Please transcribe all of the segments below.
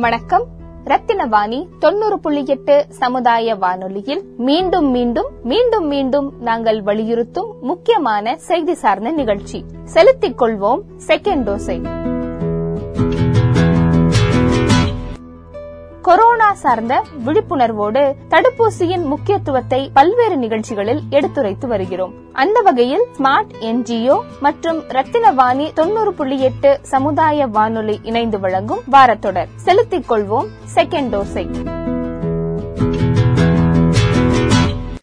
வணக்கம். ரத்தினவாணி தொண்ணூறு புள்ளி எட்டு சமுதாய வானொலியில் மீண்டும் மீண்டும் மீண்டும் மீண்டும் நாங்கள் வலியுறுத்தும் முக்கியமான செய்தி சார்ந்த நிகழ்ச்சி. செலுத்திக் கொள்வோம். செகண்ட் டோஸை. கொரோனா சார்ந்த விழிப்புணர்வோடு தடுப்பூசியின் முக்கியத்துவத்தை பல்வேறு நிகழ்ச்சிகளில் எடுத்துரைத்து வருகிறோம். அந்த வகையில் ஸ்மார்ட் என்ஜிஓ மற்றும் ரத்தினவாணி தொண்ணூறு புள்ளி எட்டு சமுதாய வானொலி இணைந்து வழங்கும் வாரத்தொடர். செலுத்திக் கொள்வோம். செகண்ட் டோஸை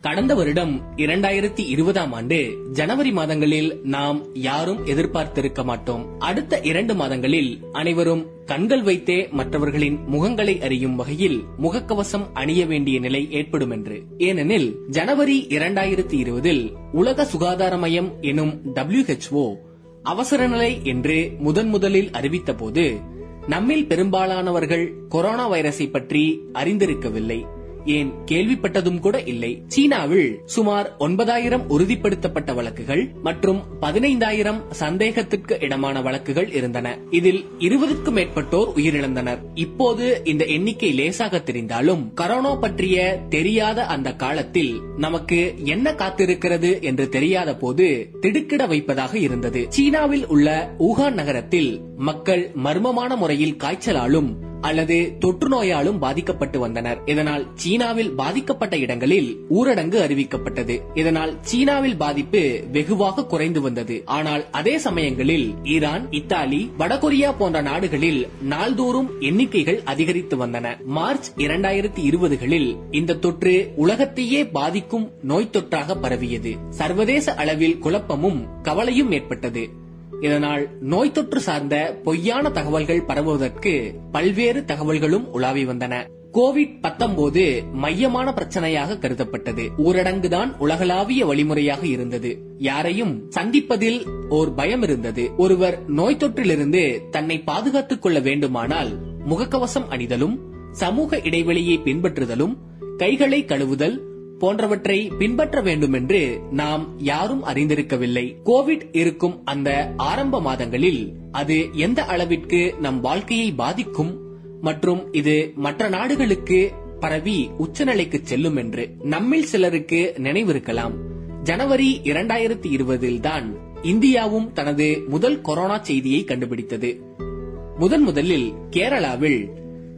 கடந்த வருடம் இரண்டாயிரத்தி இருபதாம் ஆண்டு ஜனவரி மாதங்களில் நாம் யாரும் எதிர்பார்த்திருக்க மாட்டோம். அடுத்த இரண்டு மாதங்களில் அனைவரும் கண்கள் வைத்தே மற்றவர்களின் முகங்களை அறியும் வகையில் முகக்கவசம் அணிய வேண்டிய நிலை ஏற்படும் என்று ஏனெனில் ஜனவரி இரண்டாயிரத்தி இருபதில் உலக சுகாதார மையம் எனும் டபிள்யூஹெச்ஓ அவசர நிலை என்று முதன் முதலில் அறிவித்த போது நம்மில் பெரும்பாலானவர்கள் கொரோனா வைரஸை பற்றி அறிந்திருக்கவில்லை. ஏன் கேள்விப்பட்டதும் கூட இல்லை. சீனாவில் சுமார் ஒன்பதாயிரம் உறுதிப்படுத்தப்பட்ட வழக்குகள் மற்றும் பதினைந்தாயிரம் சந்தேகத்திற்கு இடமான வழக்குகள் இருந்தன. இதில் இருபதுக்கும் மேற்பட்டோர் உயிரிழந்தனர். இப்போது இந்த எண்ணிக்கை லேசாக தெரிந்தாலும் கரோனா பற்றிய தெரியாத அந்த காலத்தில் நமக்கு என்ன காத்திருக்கிறது என்று தெரியாத போது திடுக்கிட வைப்பதாக இருந்தது. சீனாவில் உள்ள ஊகான் நகரத்தில் மக்கள் மர்மமான முறையில் காய்ச்சலாலும் அல்லது தொற்று நோயாலும் பாதிக்கப்பட்டு வந்தனர். இதனால் சீனாவில் பாதிக்கப்பட்ட இடங்களில் ஊரடங்கு அறிவிக்கப்பட்டது. இதனால் சீனாவில் பாதிப்பு வெகுவாக குறைந்து வந்தது. ஆனால் அதே சமயங்களில் ஈரான் இத்தாலி வடகொரியா போன்ற நாடுகளில் நாள்தோறும் எண்ணிக்கைகள் அதிகரித்து வந்தன. மார்ச் இரண்டாயிரத்தி இருபதுகளில் இந்த தொற்று உலகத்தையே பாதிக்கும் நோய் தொற்றாக பரவியது. சர்வதேச அளவில் குழப்பமும் கவலையும் ஏற்பட்டது. இதனால் நோய் தொற்று சார்ந்த பொய்யான தகவல்கள் பரவுவதற்கு பல்வேறு தகவல்களும் உலாவி வந்தன. கோவிட் பத்தொன்பது மையமான பிரச்சனையாக கருதப்பட்டது. ஊரடங்குதான் உலகளாவிய வழிமுறையாக இருந்தது. யாரையும் சந்திப்பதில் ஓர் பயம் இருந்தது. ஒருவர் நோய் தொற்றிலிருந்து தன்னை பாதுகாத்துக் கொள்ள வேண்டுமானால் முகக்கவசம் அணிதலும் சமூக இடைவெளியை பின்பற்றுதலும் கைகளை கழுவுதல் போன்றவற்றை பின்பற்ற வேண்டும் என்று நாம் யாரும் அறிந்திருக்கவில்லை. கோவிட் இருக்கும் அந்த ஆரம்ப மாதங்களில் அது எந்த அளவிற்கு நம் வாழ்க்கையை பாதிக்கும் மற்றும் இது மற்ற நாடுகளுக்கு பரவி உச்சநிலைக்கு செல்லும் என்று நம்மில் சிலருக்கு நினைவிருக்கலாம். ஜனவரி இரண்டாயிரத்தி இருபதில் தான் இந்தியாவும் தனது முதல் கொரோனா செய்தியை கண்டுபிடித்தது. முதன் முதலில் கேரளாவில்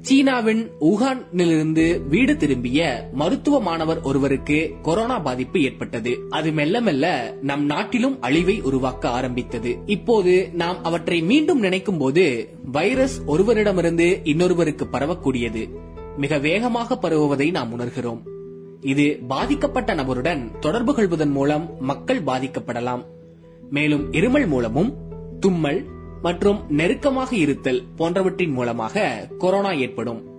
சீனாவின் உஹானிலிருந்து வீடு திரும்பிய மருத்துவ மாணவர் ஒருவருக்கு கொரோனா பாதிப்பு ஏற்பட்டது. அது மெல்ல மெல்ல நம் நாட்டிலும் அழிவை உருவாக்க ஆரம்பித்தது. இப்போது நாம் அவற்றை மீண்டும் நினைக்கும் போது வைரஸ் ஒருவரிடமிருந்து இன்னொருவருக்கு பரவக்கூடியது. மிக வேகமாக பரவுவதை நாம் உணர்கிறோம். இது பாதிக்கப்பட்ட நபருடன் தொடர்பு கொள்வதன் மூலம் மக்கள் பாதிக்கப்படலாம். மேலும் இருமல் மூலமும் தும்மல் மற்றும் நெருக்கமாக இருத்தல் போன்றவற்றின் மூலமாக கொரோனா ஏற்படும்.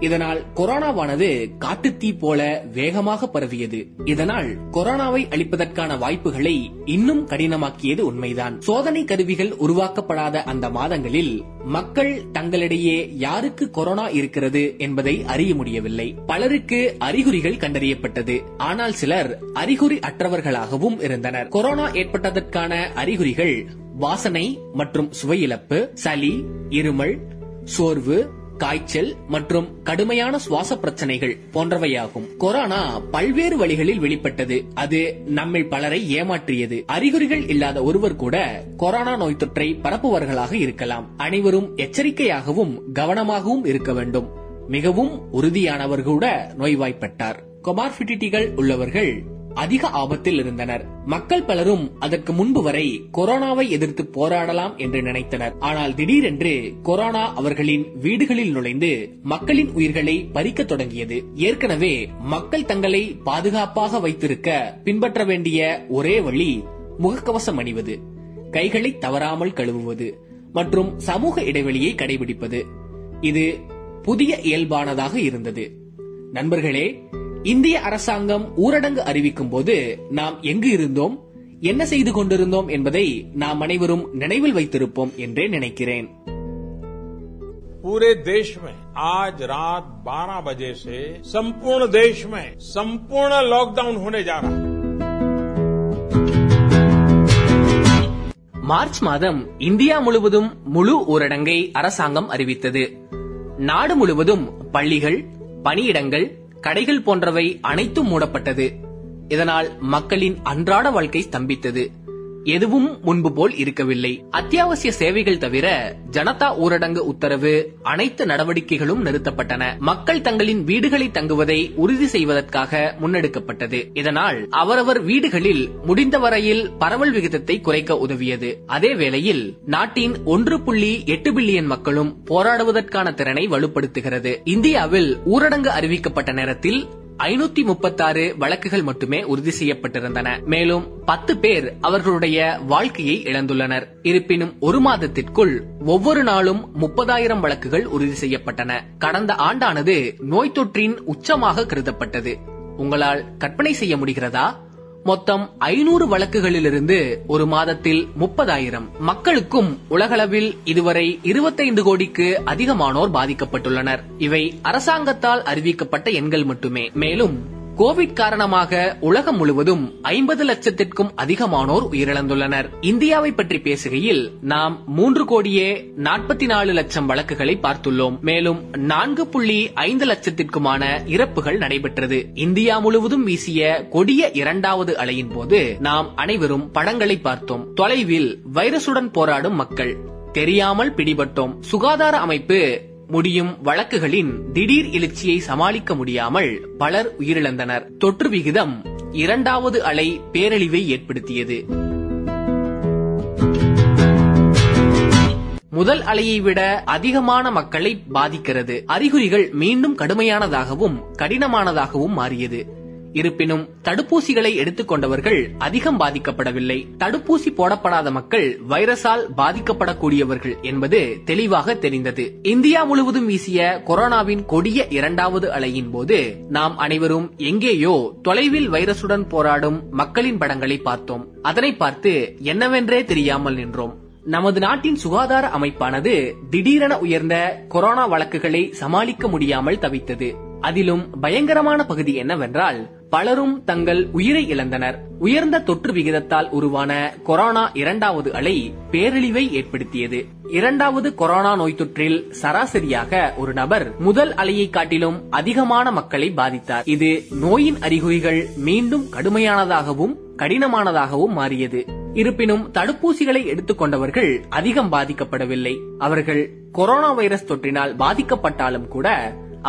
இதனால் கொரோனாவானது காட்டுத்தீ போல வேகமாக பரவியது. இதனால் கொரோனாவை அளிப்பதற்கான வாய்ப்புகளை இன்னும் கடினமாக்கியது உண்மைதான். சோதனை கருவிகள் உருவாக்கப்படாத அந்த மாதங்களில் மக்கள் தங்களிடையே யாருக்கு கொரோனா இருக்கிறது என்பதை அறிய முடியவில்லை. பலருக்கு அறிகுறிகள் கண்டறியப்பட்டது. ஆனால் சிலர் அறிகுறி அற்றவர்களாகவும் இருந்தனர். கொரோனா ஏற்பட்டதற்கான அறிகுறிகள் வாசனை மற்றும் சுவையிழப்பு சளி இருமல் சோர்வு காய்ச்சல் மற்றும் கடுமையான சுவாச பிரச்சனைகள் போன்றவையாகும். கொரோனா பல்வேறு வழிகளில் வெளிப்பட்டது. அது நம்மில் பலரை ஏமாற்றியது. அறிகுறிகள் இல்லாத ஒருவர் கூட கொரோனா நோய் தொற்றை பரப்புவர்களாக இருக்கலாம். அனைவரும் எச்சரிக்கையாகவும் கவனமாகவும் இருக்க வேண்டும். மிகவும் உறுதியானவர் கூட நோய்வாய்ப்பட்டார். கொமார்பிட்டிகள் உள்ளவர்கள் அதிக ஆபத்தில் இருந்தனர். மக்கள் பலரும் அதற்கு முன்பு வரை கொரோனாவை எதிர்த்து போராடலாம் என்று நினைத்தனர். ஆனால் திடீரென்று கொரோனா அவர்களின் வீடுகளில் நுழைந்து மக்களின் உயிர்களை பறிக்க தொடங்கியது. ஏற்கனவே மக்கள் தங்களை பாதுகாப்பாக வைத்திருக்க பின்பற்ற வேண்டிய ஒரே வழி முகக்கவசம் அணிவது கைகளை தவறாமல் கழுவுவது மற்றும் சமூக இடைவெளியை கடைபிடிப்பது. இது புதிய இயல்பானதாக இருந்தது. நண்பர்களே இந்திய அரசாங்கம் ஊரடங்கு அறிவிக்கும் போது நாம் எங்கு இருந்தோம் என்ன செய்து கொண்டிருந்தோம் என்பதை நாம் அனைவரும் நினைவில் வைத்திருப்போம் என்றே நினைக்கிறேன் पूरे देश में आज रात 12 बजे से संपूर्ण देश में संपूर्ण लॉकडाउन होने जा रहा है மார்ச் மாதம் இந்தியா முழுவதும் முழு ஊரடங்கை அரசாங்கம் அறிவித்தது நாடு முழுவதும் பள்ளிகள் பணியிடங்கள் கடைகள் போன்றவை அனைத்தும் மூடப்பட்டது. இதனால் மக்களின் அன்றாட வாழ்க்கை ஸ்தம்பித்தது. எதுவும் முன்பு போல் இருக்கவில்லை. அத்தியாவசிய சேவைகள் தவிர ஜனதா ஊரடங்கு உத்தரவு அனைத்து நடவடிக்கைகளும் நிறுத்தப்பட்டன. மக்கள் தங்களின் வீடுகளை தங்குவதை உறுதி செய்வதற்காக முன்னெடுக்கப்பட்டது. இதனால் அவரவர் வீடுகளில் முடிந்த வரையில் பரவல் விகிதத்தை குறைக்க உதவியது. அதே வேளையில் நாட்டின் ஒன்று புள்ளி எட்டு பில்லியன் மக்களும் போராடுவதற்கான திறனை வலுப்படுத்துகிறது. இந்தியாவில் ஊரடங்கு அறிவிக்கப்பட்ட நேரத்தில் ஐநூத்தி முப்பத்தாறு வழக்குகள் மட்டுமே உறுதி செய்யப்பட்டிருந்தன. மேலும் பத்து பேர் அவர்களுடைய வாழ்க்கையை இழந்துள்ளனர். இருப்பினும் ஒரு மாதத்திற்குள் ஒவ்வொரு நாளும் முப்பதாயிரம் வழக்குகள் உறுதி செய்யப்பட்டன. கடந்த ஆண்டானது நோய் தொற்றின் உச்சமாக கருதப்பட்டது. உங்களால் கற்பனை செய்ய முடிகிறதா? மொத்தம் ஐநூறு வழக்குகளிலிருந்து ஒரு மாதத்தில் முப்பதாயிரம். மக்களுக்கும் உலகளவில் இதுவரை இருபத்தைந்து கோடிக்கு அதிகமானோர் பாதிக்கப்பட்டுள்ளனர். இவை அரசாங்கத்தால் அறிவிக்கப்பட்ட எண்கள் மட்டுமே. மேலும் கோவிட் காரணமாக உலகம் முழுவதும் ஐம்பது லட்சத்திற்கும் அதிகமானோர் உயிரிழந்துள்ளனர். இந்தியாவை பற்றி பேசுகையில் நாம் மூன்று கோடியே நாற்பத்தி நாலு லட்சம் வழக்குகளை பார்த்துள்ளோம். மேலும் நான்கு புள்ளி ஐந்து லட்சத்திற்குமான இறப்புகள் நடைபெற்றது. இந்தியா முழுவதும் வீசிய கொடிய இரண்டாவது அலையின் போது நாம் அனைவரும் படங்களை பார்த்தோம். தொலைவில் வைரசுடன் போராடும் மக்கள் தெரியாமல் பிடிபட்டோம். சுகாதார அமைப்பு முடியும் வழக்குகளின் திடீர் எழுச்சியை சமாளிக்க முடியாமல் பலர் உயிரிழந்தனர். தொற்று விகிதம் இரண்டாவது அலை பேரழிவை ஏற்படுத்தியது. முதல் அலையை விட அதிகமான மக்களை பாதிக்கிறது. அறிகுறிகள் மீண்டும் கடுமையானதாகவும் கடினமானதாகவும் மாறியது. இருப்பினும் தடுப்பூசிகளை எடுத்துக்கொண்டவர்கள் அதிகம் பாதிக்கப்படவில்லை. தடுப்பூசி போடப்படாத மக்கள் வைரஸால் பாதிக்கப்படக்கூடியவர்கள் என்பது தெளிவாக தெரிந்தது. இந்தியா முழுவதும் வீசிய கொரோனாவின் கொடிய இரண்டாவது அலையின் போது நாம் அனைவரும் எங்கேயோ தொலைவில் வைரசுடன் போராடும் மக்களின் படங்களை பார்த்தோம். அதனை பார்த்து என்னவென்றே தெரியாமல் நின்றோம். நமது நாட்டின் சுகாதார அமைப்பானது திடீரென உயர்ந்த கொரோனா வழக்குகளை சமாளிக்க முடியாமல் தவித்தது. அதிலும் பயங்கரமான பகுதி என்னவென்றால் பலரும் தங்கள் உயிரை இழந்தனர். உயர்ந்த தொற்று விகிதத்தால் உருவான கொரோனா இரண்டாவது அலை பேரழிவை ஏற்படுத்தியது. இரண்டாவது கொரோனா நோய் தொற்றில் சராசரியாக ஒரு நபர் முதல் அலையை காட்டிலும் அதிகமான மக்களை பாதித்தார். இது நோயின் அறிகுறிகள் மீண்டும் கடுமையானதாகவும் கடினமானதாகவும் மாறியது. இருப்பினும் தடுப்பூசிகளை எடுத்துக்கொண்டவர்கள் அதிகம் பாதிக்கப்படவில்லை. அவர்கள் கொரோனா வைரஸ் தொற்றினால் பாதிக்கப்பட்டாலும் கூட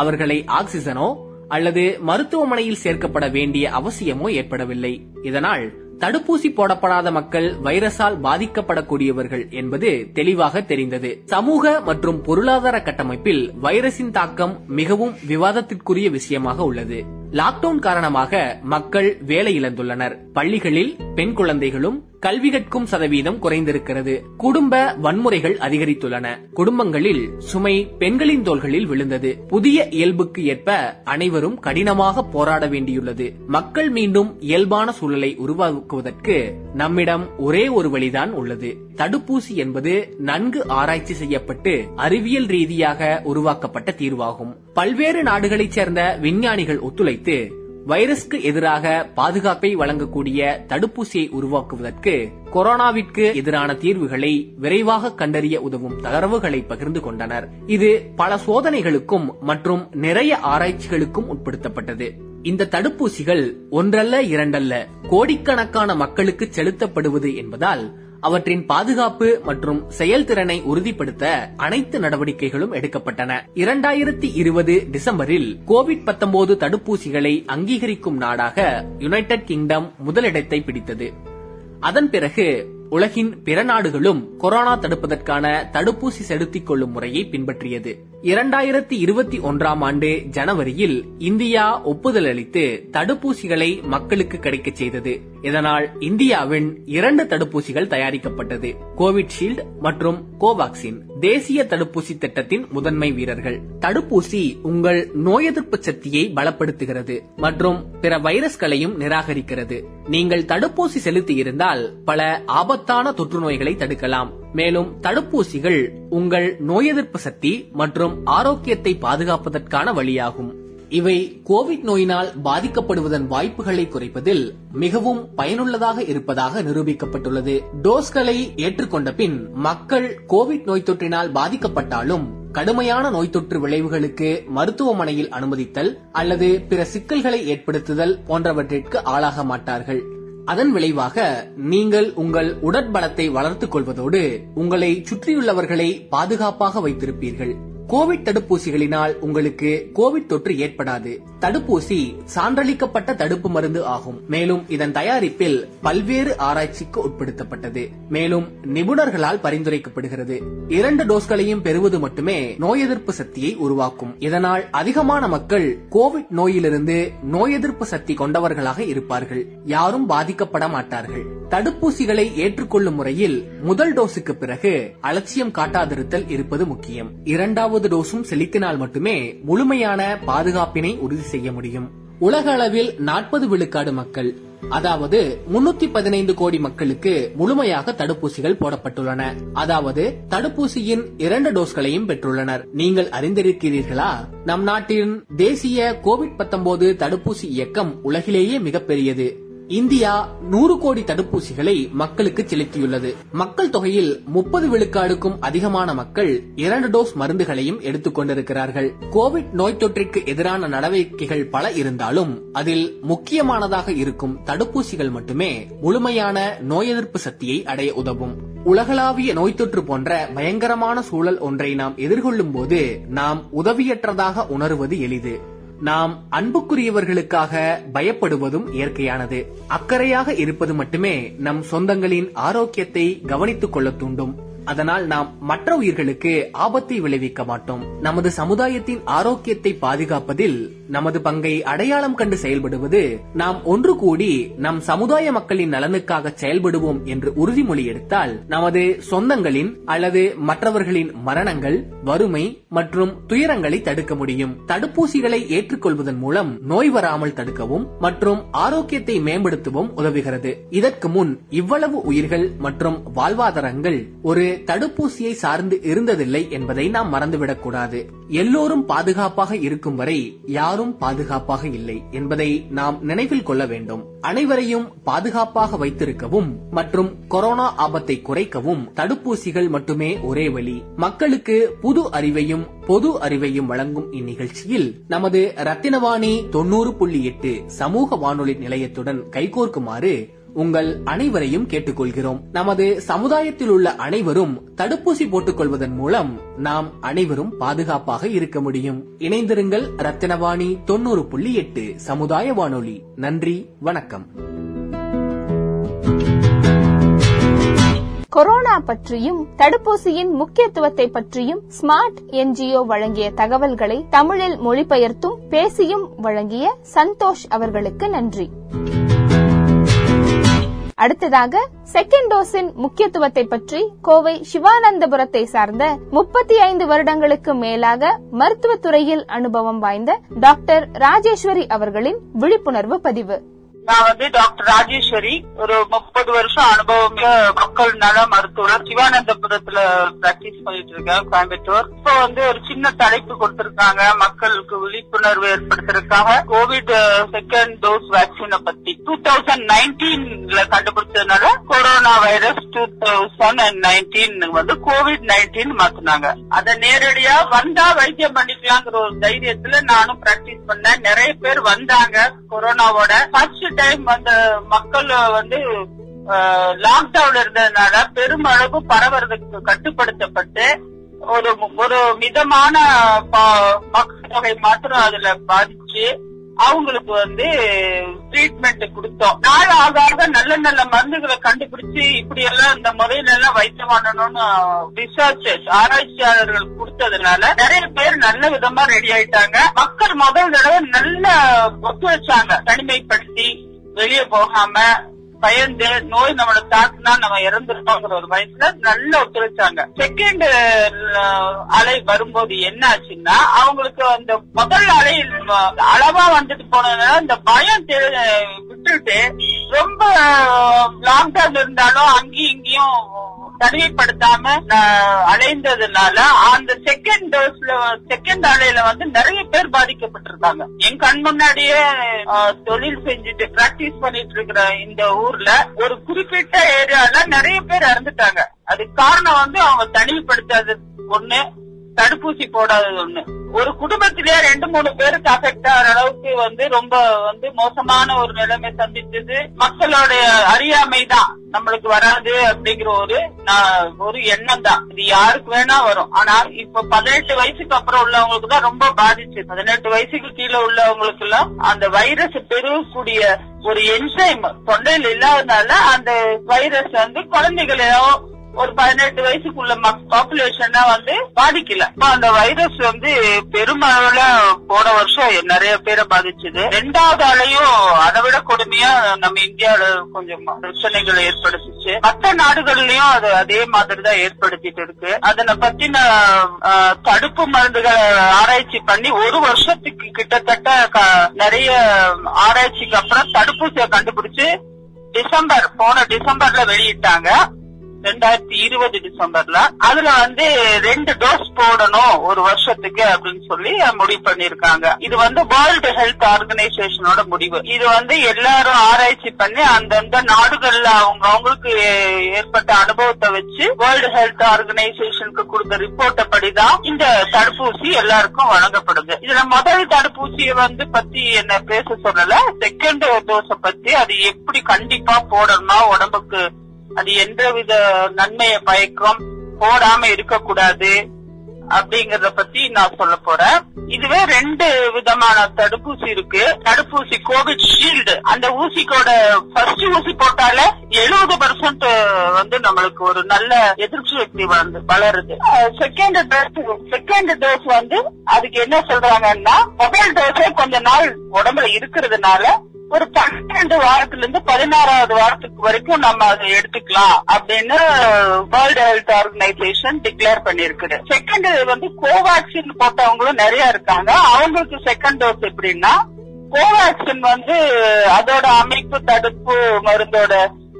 அவர்களை ஆக்சிஜனோ அல்லது மருத்துவமனையில் சேர்க்கப்பட வேண்டிய அவசியமோ ஏற்படவில்லை. இதனால் தடுப்பூசி போடப்படாத மக்கள் வைரஸால் பாதிக்கப்படக்கூடியவர்கள் என்பது தெளிவாக தெரிந்தது. சமூக மற்றும் பொருளாதார கட்டமைப்பில் வைரஸின் தாக்கம் மிகவும் விவாதத்திற்குரிய விஷயமாக உள்ளது. லாக்டவுன் காரணமாக மக்கள் வேலை இழந்துள்ளனர் பள்ளிகளில் பெண் குழந்தைகளும் கல்வி கற்கும் சதவீதம் குறைந்திருக்கிறது. குடும்ப வன்முறைகள் அதிகரித்துள்ளன. குடும்பங்களில் சுமை பெண்களின் தோள்களில் விழுந்தது. புதிய இயல்புக்கு ஏற்ப அனைவரும் கடினமாக போராட வேண்டியுள்ளது. மக்கள் மீண்டும் இயல்பான சூழலை உருவாக்குவதற்கு நம்மிடம் ஒரே ஒரு வழிதான் உள்ளது. தடுப்பூசி என்பது நன்கு ஆராய்ச்சி செய்யப்பட்டு அறிவியல் ரீதியாக உருவாக்கப்பட்ட தீர்வாகும். பல்வேறு நாடுகளைச் சேர்ந்த விஞ்ஞானிகள் ஒத்துழை வைத்து வைரஸ்க்கு எதிராக பாதுகாப்பை வழங்கக்கூடிய தடுப்பூசியை உருவாக்குவதற்கு கொரோனாவிற்கு எதிரான தீர்வுகளை விரைவாக கண்டறிய உதவும் தகவல்களை பகிர்ந்து கொண்டனர். இது பல சோதனைகளுக்கும் மற்றும் நிறைய ஆராய்ச்சிகளுக்கும் உட்படுத்தப்பட்டது. இந்த தடுப்பூசிகள் ஒன்றல்ல இரண்டல்ல கோடிக்கணக்கான மக்களுக்கு செலுத்தப்படுவது என்பதால் அவற்றின் பாதுகாப்பு மற்றும் செயல்திறனை உறுதிப்படுத்த அனைத்து நடவடிக்கைகளும் எடுக்கப்பட்டன. இரண்டாயிரத்தி இருபது டிசம்பரில் கோவிட் 19 தடுப்பூசிகளை அங்கீகரிக்கும் நாடாக யுனைடெட் கிங்டம் முதலிடத்தை பிடித்தது. அதன் பிறகு உலகின் பிற நாடுகளும் கொரோனா தடுப்பதற்கான தடுப்பூசி செலுத்திக் கொள்ளும் முறையை பின்பற்றியது. இரண்டாயிரத்தி இருபத்தி ஒன்றாம் ஆண்டு ஜனவரியில் இந்தியா ஒப்புதல் அளித்து தடுப்பூசிகளை மக்களுக்கு கிடைக்கச் செய்தது. இதனால் இந்தியாவின் இரண்டு தடுப்பூசிகள் தயாரிக்கப்பட்டது. கோவிட்ஷீல்டு மற்றும் கோவாக்சின் தேசிய தடுப்பூசி திட்டத்தின் முதன்மை வீரர்கள். தடுப்பூசி உங்கள் நோய் எதிர்ப்பு சக்தியை பலப்படுத்துகிறது மற்றும் பிற வைரஸ்களையும் நிராகரிக்கிறது. நீங்கள் தடுப்பூசி செலுத்தி இருந்தால் பல ஆபத்தான தொற்று நோய்களை தடுக்கலாம். மேலும் தடுப்பூசிகள் உங்கள் நோய் எதிர்ப்பு சக்தி மற்றும் ஆரோக்கியத்தை பாதுகாப்பதற்கான வழியாகும். இவை கோவிட் நோயினால் பாதிக்கப்படுவதன் வாய்ப்புகளை குறைப்பதில் மிகவும் பயனுள்ளதாக இருப்பதாக நிரூபிக்கப்பட்டுள்ளது. டோஸ்களை ஏற்றுக்கொண்ட பின் மக்கள் கோவிட் நோய் தொற்றினால் பாதிக்கப்பட்டாலும் கடுமையான நோய் தொற்று விளைவுகளுக்கு மருத்துவமனையில் அனுமதித்தல் அல்லது பிற சிக்கல்களை ஏற்படுத்துதல் போன்றவற்றிற்கு ஆளாக மாட்டார்கள். அதன் விளைவாக நீங்கள் உங்கள் உடற்பலத்தை வளர்த்துக் கொள்வதோடு உங்களை சுற்றியுள்ளவர்களை பாதுகாப்பாக வைத்திருப்பீர்கள். கோவிட் தடுப்பூசிகளினால் உங்களுக்கு கோவிட் தொற்று ஏற்படாது. தடுப்பூசி சான்றளிக்கப்பட்ட தடுப்பு மருந்து ஆகும். மேலும் இதன் தயாரிப்பில் பல்வேறு ஆராய்ச்சிக்கு உட்படுத்தப்பட்டது. மேலும் நிபுணர்களால் பரிந்துரைக்கப்படுகிறது. இரண்டு டோஸ்களையும் பெறுவது மட்டுமே நோய் எதிர்ப்பு சக்தியை உருவாக்கும். இதனால் அதிகமான மக்கள் கோவிட் நோயிலிருந்து நோய் எதிர்ப்பு சக்தி கொண்டவர்களாக இருப்பார்கள். யாரும் பாதிக்கப்பட மாட்டார்கள். தடுப்பூசிகளை ஏற்றுக்கொள்ளும் முறையில் முதல் டோஸுக்கு பிறகு அலட்சியம் காட்டாதிருத்தல் இருப்பது முக்கியம். இரண்டாவது டோஸும் செலுத்தினால் மட்டுமே முழுமையான பாதுகாப்பினை உறுதி செய்ய முடியும். உலக அளவில் நாற்பது விழுக்காடு மக்கள் அதாவது முன்னூத்தி பதினைந்து கோடி மக்களுக்கு முழுமையாக தடுப்பூசிகள் போடப்பட்டுள்ளன. அதாவது தடுப்பூசியின் இரண்டு டோஸ்களையும் பெற்றுள்ளனர். நீங்கள் அறிந்திருக்கிறீர்களா? நம் நாட்டின் தேசிய கோவிட் 19 தடுப்பூசி இயக்கம் உலகிலேயே மிகப்பெரியது. இந்தியா நூறு கோடி தடுப்பூசிகளை மக்களுக்கு செலுத்தியுள்ளது. மக்கள் தொகையில் முப்பது விழுக்காடுக்கும் அதிகமான மக்கள் இரண்டு டோஸ் மருந்துகளையும் எடுத்துக் கொண்டிருக்கிறார்கள். கோவிட் நோய் தொற்றிற்கு எதிரான நடவடிக்கைகள் பல இருந்தாலும் அதில் முக்கியமானதாக இருக்கும் தடுப்பூசிகள் மட்டுமே முழுமையான நோய் எதிர்ப்பு சக்தியை அடைய உதவும். உலகளாவிய நோய் தொற்று போன்ற பயங்கரமான சூழல் ஒன்றை நாம் எதிர்கொள்ளும் போது நாம் உதவியற்றதாக உணருவது எளிது. நாம் அன்புக்குரியவர்களுக்காக பயப்படுவதும் இயற்கையானது. அக்கறையாக இருப்பது மட்டுமே நம் சொந்தங்களின் ஆரோக்கியத்தை கவனித்துக் கொள்ள தூண்டும். அதனால் நாம் மற்ற உயிர்களுக்கு ஆபத்தை விளைவிக்க மாட்டோம். நமது சமுதாயத்தின் ஆரோக்கியத்தை பாதுகாப்பதில் நமது பங்கை அடையாளம் கண்டு செயல்படுவது நாம் ஒன்று கூடி நம் சமுதாய மக்களின் நலனுக்காக செயல்படுவோம் என்று உறுதிமொழி எடுத்தால் நமது சொந்தங்களின் அல்லது மற்றவர்களின் மரணங்கள் வறுமை மற்றும் துயரங்களை தடுக்க முடியும். தடுப்பூசிகளை ஏற்றுக்கொள்வதன் மூலம் நோய் வராமல் தடுக்கவும் மற்றும் ஆரோக்கியத்தை மேம்படுத்தவும் உதவுகிறது. இதற்கு முன் இவ்வளவு உயிர்கள் மற்றும் வாழ்வாதாரங்கள் ஒரு தடுப்பூசியை சார்ந்து இருந்ததில்லை என்பதை நாம் மறந்துவிடக்கூடாது. எல்லோரும் பாதுகாப்பாக இருக்கும் வரை யாரும் பாதுகாப்பாக இல்லை என்பதை நாம் நினைவில் கொள்ள வேண்டும். அனைவரையும் பாதுகாப்பாக வைத்திருக்கவும் மற்றும் கொரோனா ஆபத்தை குறைக்கவும் தடுப்பூசிகள் மட்டுமே ஒரே வழி. மக்களுக்கு புது அறிவையும் பொது அறிவையும் வழங்கும் இந்நிகழ்ச்சியில் நமது ரத்தினவாணி தொண்ணூறு புள்ளி எட்டு சமூக வானொலி நிலையத்துடன் கைகோர்க்குமாறு உங்கள் அனைவரையும் கேட்டுக்கொள்கிறோம். நமது சமுதாயத்தில் உள்ள அனைவரும் தடுப்பூசி போட்டுக் கொள்வதன் மூலம் நாம் அனைவரும் பாதுகாப்பாக இருக்க முடியும். இணைந்திருங்கள் ரத்தினவாணி தொண்ணூறு புள்ளி எட்டு சமுதாய வானொலி. நன்றி வணக்கம். கொரோனா பற்றியும் தடுப்பூசியின் முக்கியத்துவத்தை பற்றியும் ஸ்மார்ட் என்ஜிஓ வழங்கிய தகவல்களை தமிழில் மொழிபெயர்த்தும் பேசியும் வழங்கிய சந்தோஷ் அவர்களுக்கு நன்றி. அடுத்ததாக செகண்ட் டோஸின் முக்கியத்துவத்தை பற்றி கோவை சிவானந்தபுரத்தை சார்ந்த முப்பத்தி ஐந்து வருடங்களுக்கு மேலாக மருத்துவத்துறையில் அனுபவம் வாய்ந்த டாக்டர் ராஜேஸ்வரி அவர்களின் விழிப்புணர்வு பதிவு. நான் வந்து டாக்டர் ராஜேஸ்வரி ஒரு முப்பது வருஷம் அனுபவம் மக்கள் நல மருத்துவர். சிவானந்தபுரத்துல பிராக்டிஸ் பண்ணிட்டு இருக்கேன் கோயம்புத்தூர். இப்போ வந்து ஒரு சின்ன தலைப்பு கொடுத்திருக்காங்க மக்களுக்கு விழிப்புணர்வு ஏற்படுத்துறதுக்காக. கோவிட் செகண்ட் டோஸ் வேக்சினை பத்தி. டூ தௌசண்ட் நைன்டீன்ல கண்டுபிடிச்சதுனால corona virus two thousand and nineteen வந்து கோவிட் நைன்டீன் மாத்தினாங்க. அதை நேரடியா வந்தா வைத்தியம் பண்ணிக்கலாங்கிற ஒரு தைரியத்துல நானும் பிராக்டிஸ் பண்ணேன். நிறைய பேர் வந்தாங்க கொரோனாவோட ஃபர்ஸ்ட் டைம் அந்த மக்கள் வந்து லாக்டவுன் இருந்ததுனால பெருமளவு பரவுறதுக்கு கட்டுப்படுத்தப்பட்டு ஒரு ஒரு மிதமான மக்கள் தொகை மாத்திரம் அதுல பாதிச்சு அவங்களுக்கு வந்து ட்ரீட்மெண்ட் கொடுத்தோம். நாள் ஆக ஆக நல்ல நல்ல மருந்துகளை கண்டுபிடிச்சு இப்படி எல்லாம் இந்த முறையில எல்லாம் வைத்தியம் பண்ணணும்னு ரிசர்ச்சர்ஸ் ஆராய்ச்சியாளர்கள் கொடுத்ததுனால நிறைய பேர் நல்ல விதமா ரெடி ஆயிட்டாங்க. மக்கள் முதல் தடவை நல்ல ஒத்துழைச்சாங்க. தனிமைப்படுத்தி வெளியே போகாம பயந்து நோய் நம்மள தாக்குனா நம்ம இறந்துருக்கோங்கிற ஒரு பயத்துல நல்லா ஒத்துழைச்சாங்க. செகண்ட் அலை வரும்போது என்ன ஆச்சுன்னா அவங்களுக்கு அந்த முதல் அலை அளவா வந்துட்டு போனதுனால இந்த பயம் விட்டுட்டு ரொம்ப லாக்டவுன் இருந்தாலும் அங்கேயும் இங்கேயும் தனிமைப்படுத்தாம அஹ், அலைந்ததுனால அந்த செகண்ட் டோஸ்ல செகண்ட் அலையில வந்து நிறைய பேர் பாதிக்கப்பட்டிருக்காங்க என் கண் முன்னாடியே தொழில் செஞ்சுட்டு பிராக்டிஸ் பண்ணிட்டு இருக்கிற இந்த ஊர்ல ஒரு குறிப்பிட்ட ஏரியால நிறைய பேர் இறந்துட்டாங்க. அதுக்கு காரணம் வந்து அவங்க தனிமைப்படுத்தாத ஒண்ணு. தடுப்பூசி போடாதது ஒண்ணு. ஒரு குடும்பத்திலேயே ரெண்டு மூணு பேருக்கு அஃபெக்ட் ஆகிற அளவுக்கு வந்து ரொம்ப வந்து மோசமான ஒரு நிலைமை சந்திச்சது. மக்களுடைய அறியாமை தான் நம்மளுக்கு வராது அப்படிங்கிற ஒரு ஒரு எண்ணம் தான் இது யாருக்கு வேணா வரும். ஆனா இப்ப பதினெட்டு வயசுக்கு அப்புறம் உள்ளவங்களுக்கு தான் ரொம்ப பாதிச்சு. பதினெட்டு வயசுக்கு கீழே உள்ளவங்களுக்கு எல்லாம் அந்த வைரஸ் பெருகக்கூடிய ஒரு என்சைம் தொண்டையில் இல்லாதனால அந்த வைரஸ் வந்து குழந்தைகளையோ ஒரு பதினெட்டு வயசுக்குள்ள பாப்புலேஷனா வந்து பாதிக்கல. அந்த வைரஸ் வந்து பெருமளவுல போன வருஷம் நிறைய பேரை பாதிச்சது. ரெண்டாவது அலையும் அதை விட கொடுமையா நம்ம இந்தியாவில கொஞ்சம் பிரச்சனைகளை ஏற்படுத்திச்சு. மற்ற நாடுகள்லயும் அது அதே மாதிரிதான் ஏற்படுத்திட்டு இருக்கு. அதனை பத்தின தடுப்பு மருந்துகளை ஆராய்ச்சி பண்ணி ஒரு வருஷத்துக்கு கிட்டத்தட்ட நிறைய ஆராய்ச்சிக்கு அப்புறம் தடுப்பூசியை கண்டுபிடிச்சு டிசம்பர் போன டிசம்பர்ல வெளியிட்டாங்க. ரெண்டாயிரத்தி இருபது டிசம்பர்ல அதுல வந்து ரெண்டு டோஸ் போடணும் ஒரு வருஷத்துக்கு அப்படின்னு சொல்லி முடிவு பண்ணிருக்காங்க இது வந்து வேர்ல்டு ஹெல்த் ஆர்கனைசேஷனோட முடிவு. இது வந்து எல்லாரும் ஆராய்ச்சி பண்ணி அந்தந்த நாடுகள்ல அவங்க அவங்களுக்கு ஏற்பட்ட அனுபவத்தை வச்சு வேர்ல்டு ஹெல்த் ஆர்கனைசேஷனுக்கு கொடுத்த ரிப்போர்ட்டை படிதான் இந்த தடுப்பூசி எல்லாருக்கும் வழங்கப்படுது. இதுல முதல் தடுப்பூசியை வந்து பத்தி என்ன பேச சொல்லல செகண்ட் டோஸ பத்தி அது எப்படி கண்டிப்பா போடணும் உடம்புக்கு அது எந்தவித நன்மையை பயக்கம் போடாம இருக்கக்கூடாது அப்படிங்கறத பத்தி நான் சொல்ல போறேன். இதுவே ரெண்டு விதமான தடுப்பூசி இருக்கு. தடுப்பூசி கோவிட் ஷீல்டு அந்த ஊசிக்கோட ஃபர்ஸ்ட் ஊசி போட்டால எழுபது பர்சன்ட் வந்து நம்மளுக்கு ஒரு நல்ல எதிர்ப்பு சக்தி வந்து வளருது. செகண்ட் டோஸ் செகண்ட் டோஸ் வந்து அதுக்கு என்ன சொல்றாங்கன்னா மொபைல் டோஸே கொஞ்ச நாள் உடம்புல இருக்கிறதுனால ஒரு பன்னெண்டு வாரத்துல இருந்து பதினாறாவது வாரத்துக்கு வரைக்கும் நம்ம அதை எடுத்துக்கலாம் அப்படின்னு வேர்ல்டு ஹெல்த் ஆர்கனைசேஷன் டிக்ளேர் பண்ணிருக்குது செகண்ட் வந்து கோவாக்சின் போட்டவங்களும் நிறைய இருக்காங்க. அவங்களுக்கு செகண்ட் டோஸ் எப்படின்னா கோவாக்சின் வந்து அதோட அமைப்பு தடுப்பு மருந்தோட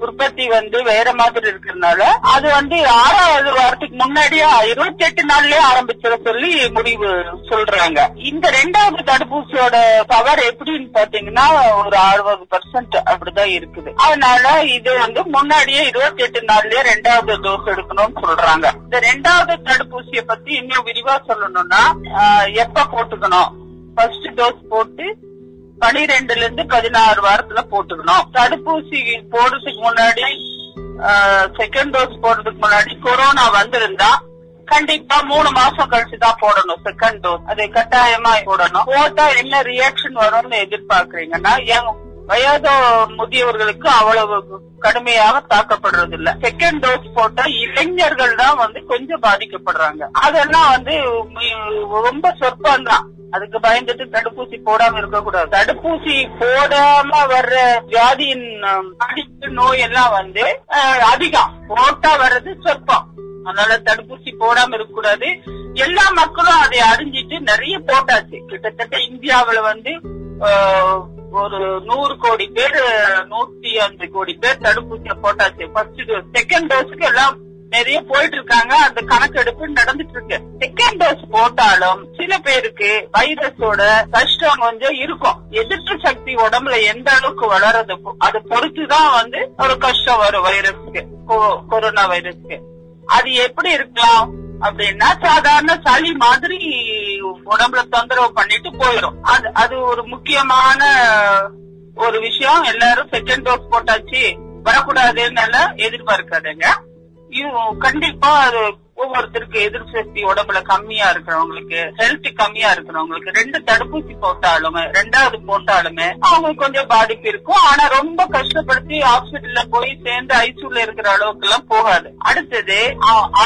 உற்பத்தி வந்து வேற மாதிரி இருக்கிறதுனால அது வந்து ஆறாவது வாரத்துக்கு முன்னாடியே இருபத்தி எட்டு நாள்லயே ஆரம்பிச்சிட சொல்லி முடிவு சொல்றாங்க. இந்த ரெண்டாவது தடுப்பூசியோட பவர் எப்படின்னு பாத்தீங்கன்னா ஒரு அறுபது பர்சன்ட் அப்படிதான் இருக்குது. அதனால இது வந்து முன்னாடியே இருபத்தி எட்டு நாள்லயே ரெண்டாவது டோஸ் எடுக்கணும்னு சொல்றாங்க. இந்த ரெண்டாவது தடுப்பூசியை பத்தி இன்னும் விரிவா சொல்லணும்னா எப்ப போட்டுக்கணும்? ஃபர்ஸ்ட் டோஸ் போட்டு பனிரெண்டுல இருந்து பதினாறு வாரத்துல போட்டுக்கணும். தடுப்பூசி போடுறதுக்கு முன்னாடி செகண்ட் டோஸ் போடுறதுக்கு முன்னாடி கொரோனா வந்திருந்தா கண்டிப்பா மூணு மாசம் கழிச்சு தான் போடணும் செகண்ட் டோஸ் அதை கட்டாயமா போடணும். போட்டா என்ன ரியாக்ஷன் வரும்னு எதிர்பார்க்கறீங்கன்னா வயதோ முதியவர்களுக்கு அவ்வளவு கடுமையாக தாக்கப்படுறது இல்ல செகண்ட் டோஸ் போட்டா இளைஞர்கள் தான் வந்து கொஞ்சம் பாதிக்கப்படுறாங்க. அதெல்லாம் வந்து ரொம்ப சொற்பம் தான் அதுக்கு பயந்துட்டு தடுப்பூசி போடாம இருக்க கூடாது தடுப்பூசி போடாம வர்ற வியாதியின் அடிப்பு நோய் எல்லாம் வந்து அதிகம். போட்டா வர்றது சொற்பம். அதனால தடுப்பூசி போடாம இருக்க கூடாது எல்லா மக்களும் அதை அறிஞ்சிட்டு நிறைய போட்டாச்சு. கிட்டத்தட்ட இந்தியாவுல வந்து ஒரு நூறு கோடி பேர் நூத்தி அஞ்சு கோடி பேர் தடுப்பூசியை போட்டாச்சு. ஃபர்ஸ்ட் டோஸ் செகண்ட் டோஸுக்கு எல்லாம் நிறைய போயிட்டு இருக்காங்க அந்த கணக்கெடுப்பு நடந்துட்டு இருக்கு செகண்ட் டோஸ் போட்டாலும் சில பேருக்கு வைரஸோட கஷ்டம் கொஞ்சம் இருக்கும். எதிர்ப்பு சக்தி உடம்புல எந்த அளவுக்கு வளருது அதை பொறுத்துதான் வந்து ஒரு கஷ்டம் வரும் வைரஸ்க்கு. கொரோனா வைரஸ்க்கு. அது எப்படி இருக்கலாம்? அப்படின்னா சாதாரண சளி மாதிரி உடம்புல தொந்தரவு பண்ணிட்டு போயிடும். அது அது ஒரு முக்கியமான ஒரு விஷயம். எல்லாரும் செகண்ட் டோஸ் போட்டாச்சு. வரக்கூடாதுன்னால எதிர்பார்க்காதுங்க. எதிர்பார்க்காதீங்க கண்டிப்பா அது ஒவ்வொருத்தருக்கு எதிர்ப்பு சக்தி உடம்புல கம்மியா இருக்கிறவங்களுக்கு ஹெல்த் கம்மியா இருக்கிறவங்களுக்கு ரெண்டு தடுப்பூசி போட்டாலுமே ரெண்டாவது போட்டாலுமே அவங்களுக்கு கொஞ்சம் பாதிப்பு இருக்கும். ஆனா ரொம்ப கஷ்டப்படுத்தி ஹாஸ்பிட்டல்ல போய் சேர்ந்து ஐசியூல இருக்கிற அளவுக்கு எல்லாம் போகாது. அடுத்தது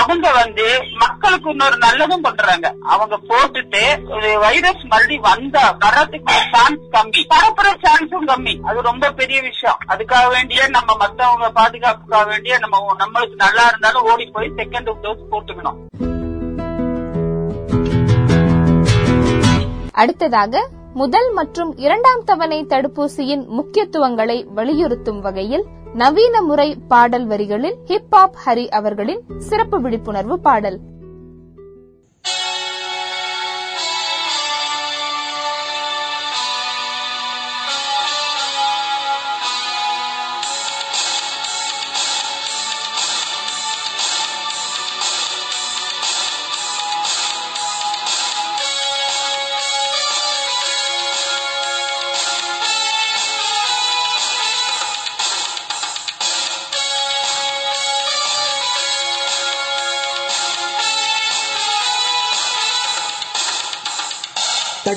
அவங்க வந்து மக்களுக்கு இன்னொரு நல்லதும் பண்றாங்க. அவங்க போட்டுட்டு ஒரு வைரஸ் மறுபடியும் வந்தா வர்றதுக்கு சான்ஸ் கம்மி. பரப்புற சான்ஸும் கம்மி. அது ரொம்ப பெரிய விஷயம். அதுக்காக வேண்டிய நம்ம மத்தவங்க பாதுகாப்புக்காக வேண்டிய நம்ம நம்மளுக்கு நல்லா இருந்தாலும் ஓடி போய் செகண்ட் டோஸ் போட்டுக்கணும். அடுத்ததாக முதல் மற்றும் இரண்டாம் தவணை தடுப்பூசியின் முக்கியத்துவங்களை வலியுறுத்தும் வகையில் நவீன முறை பாடல் வரிகளில் ஹிப் ஹாப் ஹரி அவர்களின் சிறப்பு விழிப்புணர்வு பாடல்.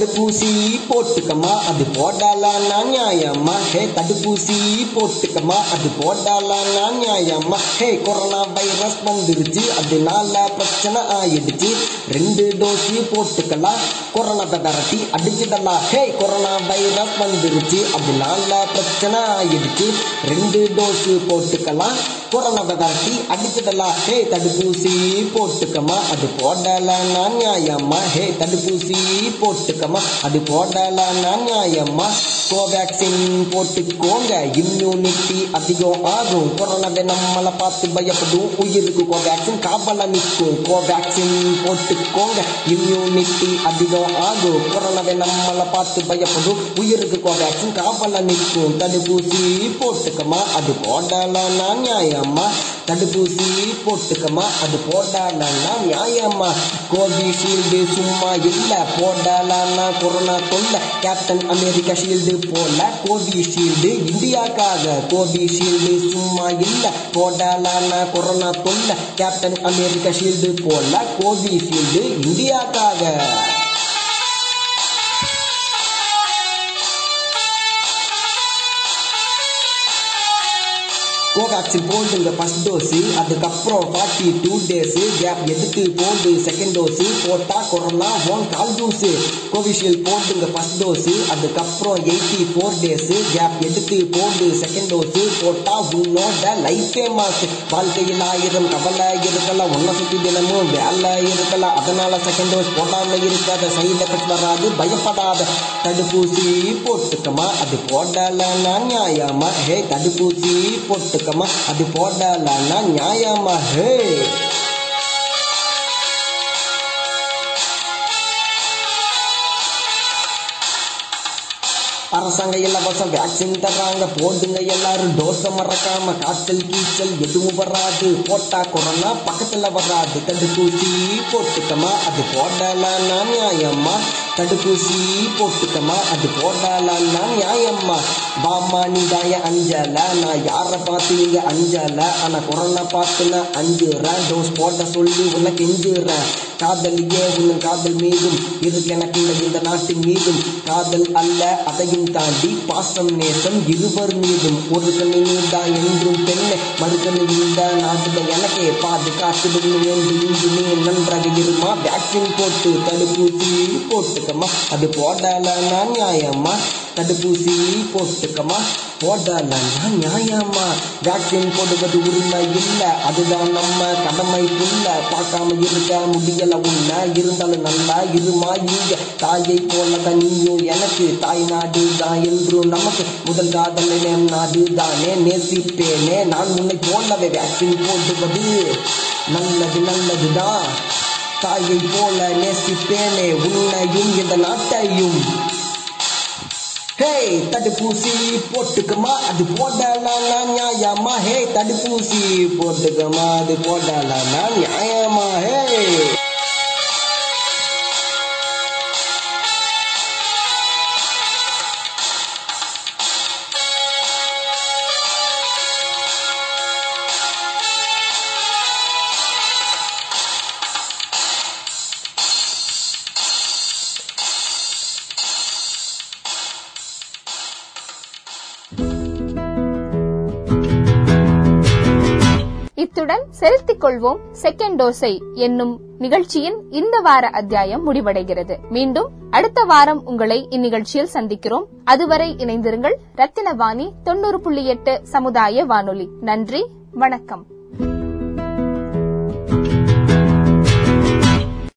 தடுப்பூசி போட்டுக்கமா அது போடாலானா நியாயம்மா ஹே தடுப்பூசி போட்டுக்கமா அது போடாலானா நியாயம்மா ஹே கொரோனா வைரஸ் வந்துருச்சு அதனால பிரச்சனை ஆயிடுச்சு ரெண்டு டோஸி போட்டுக்கலாம் கொரோனா விரட்டி அடிச்சிடலாம் ஹே கொரோனா வைரஸ் வந்துருச்சு. நல்லா பிரச்சனை ஆயிடுச்சு. ரெண்டு டோஸ் போட்டுக்கலாம் கொரோனா விரட்டி அடிச்சிடலாம் ஹே தடுப்பூசி போட்டுக்கமா. அது போடலன்னா நியாயம்மா ஹே தடுப்பூசி போட்டுக்கமா. அது போடலன்னா நியாயம்மா கோவேக்சின் போட்டுக்கோங்க. இம்யூனிட்டி அதிகம் ஆகும். கொரோனாவை நம்மளை பார்த்து பயப்படும். உயிருக்கு கோவேக்சின் காவல நிற்கும் கோவேக்சின் போட்டுக்கோங்க. இம்யூனிட்டி அதிகம் ஆகும் கொரோனாவை நம்மளை பார்த்து பயப்படும் உயிருக்கு கோவேக்சின் காவல நிற்கும். தடுப்பூசி போட்டுக்கமா அது போடலானா நியாயம்மா. தடுப்பூசி போட்டுக்கமா அது போடலானா நியாயம்மா. கோவிஷீல்டு சும்மா இல்ல போடலானா கொரோனா தொல்ல கேப்டன் அமெரிக்கா ஷீல்டு போல கோவிஷீல்டு இந்தியாக்காக. கோவிஷீல்டு சும்மா இல்ல போடலானா கொரோனா தொல்ல கேப்டன் அமெரிக்கா ஷீல்டு போல கோவிஷீல்டு இந்தியாக்காக. கோவேக்சின் போடுங்க ஃபர்ஸ்ட் டோஸு அதுக்கப்புறம் ஃபார்ட்டி டூ டேஸு கேப் எதுக்கு போல்டு செகண்ட் டோஸு போட்டா corona one call juice Covishield போல்டுங்க first dose அதுக்கப்புறம் எயிட்டி ஃபோர் டேஸு கேப் எதுக்கு போல்டு செகண்ட் டோஸு போட்டா உன்னோட லைஃபே மாசு வாழ்க்கையில் ஆயிரம் கவலை இருக்கலாம் ஒன்றை சுற்றி தினமும் வேலை இருக்கலாம். அதனால செகண்ட் டோஸ் போடாமல் இருக்காத சைடு எஃபெக்ட் வராது பயப்படாத. தடுப்பூசி போட்டுக்கமா அது போடலைன்னா நியாயமா? ஹே தடுப்பூசி போட்டுக்கமா அது போடலன்னா நியாயமா ஹே அரசாங்க இலவசம் வேக்சின் தர்றாங்க போடுங்க எல்லாரும் டோஸை மறக்காம காய்ச்சல் கீச்சல் எதுவும் வராது போட்டா கொரோனா பக்கத்துல வராது தடுப்பூசி போட்டுக்கமா அது போடலான்னா நியாயமா தடுப்பூசி போட்டுக்கமா அது போடலான்னா நியாயம்மா. பாமா நீ தாய அஞ்சல நான் யார பார்த்து நீங்க அஞ்சல? ஆனா கொரோனா பார்த்து நான் அஞ்சுறேன் டோஸ் போட்ட சொல்லி உன்னை கெஞ்சுறேன் காதலியே உன் காதல் மீதும்? இருக்கு எனக்கு இந்த நாட்டு மீதும்? காதல் அல்ல அதையும் தாண்டி பாசம் நேசம் இருவர் மீதும். ஒரு கண்ணி தான் என்றும் பெண்ணை மறுக்கணி இந்த நாட்டுல எனக்கே பாதுகாத்து என்று நீ நன்றாக இருமா? வேக்சின் போட்டு தடுப்பூசி போட்டுக்கமா அது போடலன்னா நியாயமா தடுப்பூசி போட்டுக்கமா போடலன்னா நியாயமா வேக்சின் போடுவது உரிமை இல்ல. அதுதான் நம்ம கடமை புள்ள. பார்க்காம இருக்க முடியல. உன்ன இருந்தாலும் நல்லா இருமா இங்க. தாயை போல நீயும் எனக்கு. தாய் நாடு தான் என்றும் நமக்கு. முதல் காதலே நாடு தானே நேசிப்பேனே. நான் உன்னை போலவே வேக்சின் போடுவது. நல்லது நல்லதுதான். தாயை போல நேசிப்பேனே உன்னையும் இந்த நாட்டையும். ஹே தடுப்பூசி போட்டுக்கமா அது போடலானா நியாயமா? ஹே தடுப்பூசி போட்டுக்கமா அது போடலானா நியாயமா? ஹே செலுத்திக் கொள்வோம் செகண்ட் டோஸை என்னும் நிகழ்ச்சியின் இந்த வார அத்தியாயம் முடிவடைகிறது. மீண்டும் அடுத்த வாரம் உங்களை இந்நிகழ்ச்சியில் சந்திக்கிறோம். அதுவரை இணைந்திருங்கள் ரத்தினவாணி தொண்ணூறு புள்ளி எட்டு சமுதாய வானொலி. நன்றி வணக்கம்.